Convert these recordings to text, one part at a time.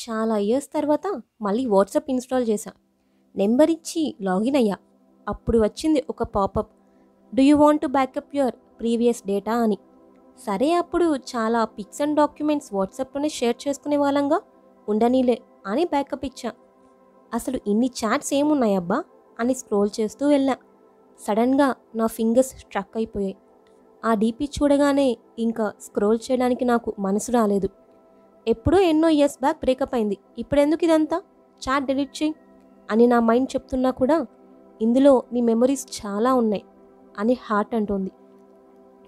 చాలా ఇయర్స్ తర్వాత మళ్ళీ వాట్సాప్ ఇన్స్టాల్ చేశా. నెంబర్ ఇచ్చి లాగిన్ అయ్యా. అప్పుడు వచ్చింది ఒక popup do you want to backup your previous data అని. సరే అప్పుడు చాలా పిక్స్ అండ్ డాక్యుమెంట్స్ వాట్సాప్లోనే షేర్ చేసుకునే వాళ్ళంగా ఉండనీలే అని బ్యాకప్ ఇచ్చా. అసలు ఇన్ని చాట్స్ ఏమున్నాయబ్బా అని స్క్రోల్ చేస్తూ వెళ్ళా. సడన్గా నా ఫింగర్స్ స్ట్రక్ అయిపోయాయి. ఆ డీపీ చూడగానే ఇంకా స్క్రోల్ చేయడానికి నాకు మనసు రాలేదు. ఎప్పుడో ఎన్నో ఇయర్స్ బ్యాక్ బ్రేకప్ అయింది. ఇప్పుడు ఎందుకు ఇదంతా? చాట్ డిలీట్ చేయి. అని నా మైండ్ చెప్తున్నా కూడా ఇందులో నీ మెమరీస్ చాలా ఉన్నాయి అని హార్ట్ అంటోంది.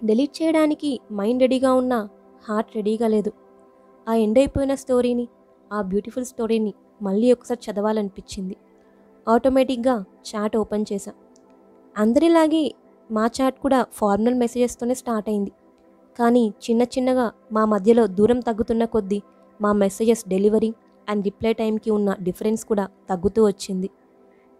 డిలీట్ చేయడానికి మైండ్ రెడీగా ఉన్నా హార్ట్ రెడీగా లేదు. ఆ ఎండ్ అయిపోయిన స్టోరీని ఆ బ్యూటిఫుల్ స్టోరీని మళ్ళీ ఒకసారి చదవాలనిపించింది. ఆటోమేటిక్గా చాట్ ఓపెన్ చేశా. అందరిలాగే మా చాట్ కూడా ఫార్మల్ మెసేజెస్తోనే స్టార్ట్ అయింది. కానీ చిన్న చిన్నగా మా మధ్యలో దూరం తగ్గుతున్న కొద్దీ మా మెసేజెస్ డెలివరీ అండ్ రిప్లై టైంకి ఉన్న డిఫరెన్స్ కూడా తగ్గుతూ వచ్చింది.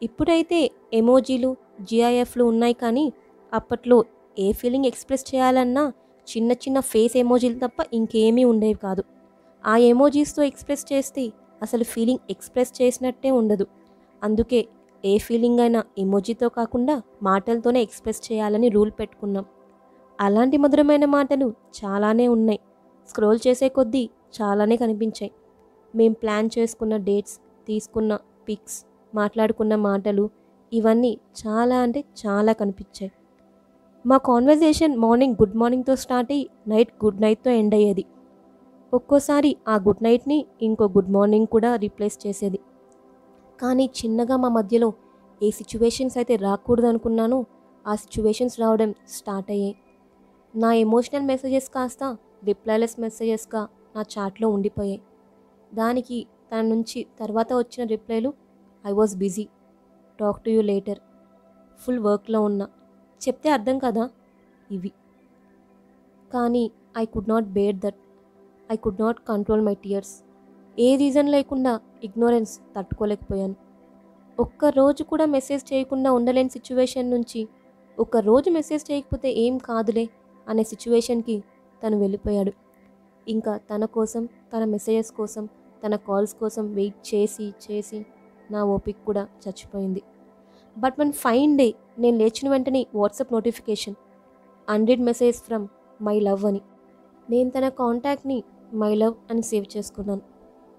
ఇప్పుడైతే ఎమోజీలు జిఐఎఫ్లు ఉన్నాయి కానీ అప్పట్లో ఏ ఫీలింగ్ ఎక్స్ప్రెస్ చేయాలన్నా చిన్న చిన్న ఫేస్ ఎమోజీలు తప్ప ఇంకేమీ ఉండేవి కాదు. ఆ ఎమోజీస్తో ఎక్స్ప్రెస్ చేస్తే అసలు ఫీలింగ్ ఎక్స్ప్రెస్ చేసినట్టే ఉండదు. అందుకే ఏ ఫీలింగ్ అయినా ఎమోజీతో కాకుండా మాటలతోనే ఎక్స్ప్రెస్ చేయాలని రూల్ పెట్టుకున్నాం. అలాంటి మధురమైన మాటలు చాలానే ఉన్నాయి. స్క్రోల్ చేసే కొద్దీ చాలానే కనిపించాయి. మేం ప్లాన్ చేసుకున్న డేట్స్ తీసుకున్న పిక్స్ మాట్లాడుకున్న మాటలు ఇవన్నీ చాలా అంటే చాలా కనిపించాయి. మా కాన్వర్జేషన్ మార్నింగ్ గుడ్ మార్నింగ్తో స్టార్ట్ అయ్యి నైట్ గుడ్ నైట్తో ఎండ్ అయ్యేది. ఒక్కోసారి ఆ గుడ్ నైట్ని ఇంకో గుడ్ మార్నింగ్ కూడా రీప్లేస్ చేసేది. కానీ చిన్నగా మా మధ్యలో ఏ సిచ్యువేషన్స్ అయితే రాకూడదు అనుకున్నానో ఆ సిచ్యువేషన్స్ రావడం స్టార్ట్ అయ్యాయి. నా ఎమోషనల్ మెసేజెస్ కాస్త రిప్లైలెస్ మెసేజెస్గా నా చాట్లో ఉండిపోయాయి. దానికి తన నుంచి తర్వాత వచ్చిన రిప్లైలు I was busy talk to you later full వర్క్లో ఉన్నా. చెప్తే అర్థం కదా? ఇవి. కానీ I could not bear that I could not control my tears a reason లేకుండా ఇగ్నోరెన్స్ తట్టుకోలేకపోయాను. ఒక్క రోజు కూడా మెసేజ్ చేయకుండా ఉండలేని సిచ్యువేషన్ నుంచి ఒక రోజు మెసేజ్ చేయకపోతే ఏం కాదులే. అనే సిచ్యువేషన్కి తను వెళ్ళిపోయాడు. ఇంకా తన కోసం తన మెసేజెస్ కోసం తన కాల్స్ కోసం వెయిట్ చేసి చేసి నా ఓపిక కూడా చచ్చిపోయింది. బట్ వన్ ఫైన్ డే నేను లేచిన వెంటనే WhatsApp notification hundred message from my love అని. నేను తన కాంటాక్ట్ని మై లవ్ అని సేవ్ చేసుకున్నాను.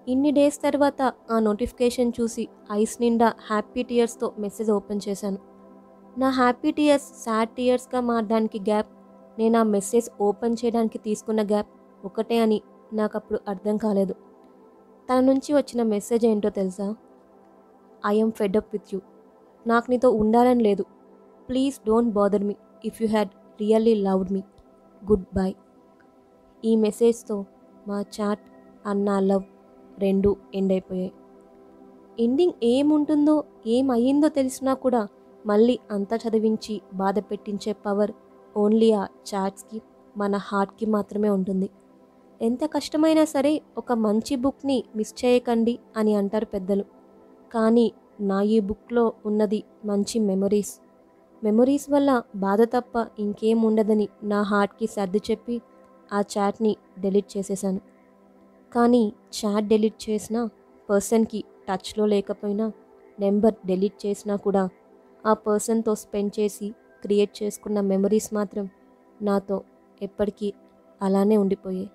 ఇన్ని డేస్ తర్వాత ఆ నోటిఫికేషన్ చూసి ఐస్ నిండా హ్యాపీ టీయర్స్తో మెసేజ్ ఓపెన్ చేశాను. నా హ్యాపీ టీయర్స్ సాడ్ టీయర్స్గా మారడానికి గ్యాప్ నేను ఆ మెసేజ్ ఓపెన్ చేయడానికి తీసుకున్న గ్యాప్ ఒకటే అని నాకు అప్పుడు అర్థం కాలేదు. తన నుంచి వచ్చిన మెసేజ్ ఏంటో తెలుసా? I'm fed up with you. నాకు నీతో ఉండాలని లేదు. Please don't bother me if you had really loved me. Goodbye. ఈ మెసేజ్తో మా చాట్ అన్న లవ్ రెండు ఎండ్ అయిపోయాయి. ఎండింగ్ ఏముంటుందో ఏమయ్యిందో తెలిసినా కూడా మళ్ళీ అంతా చదివించి బాధ పెట్టించే పవర్ ఓన్లీ ఆ చాట్స్కి మన హార్ట్కి మాత్రమే ఉంటుంది. ఎంత కష్టమైనా సరే ఒక మంచి బుక్ని మిస్ చేయకండి అని అంటారు పెద్దలు. కానీ నా ఈ బుక్లో ఉన్నది మంచి మెమరీస్. మెమరీస్ వల్ల బాధ తప్ప ఇంకేం ఉండదని నా హార్ట్కి సర్ది చెప్పి ఆ చాట్ని డెలీట్ చేసేసాను. కానీ చాట్ డెలీట్ చేసిన పర్సన్కి టచ్లో లేకపోయినా నెంబర్ డెలీట్ చేసినా కూడా ఆ పర్సన్తో స్పెండ్ చేసి క్రియేట్ చేసుకున్న మెమరీస్ మాత్రం నాతో ఎప్పటికీ అలానే ఉండిపోయాయి.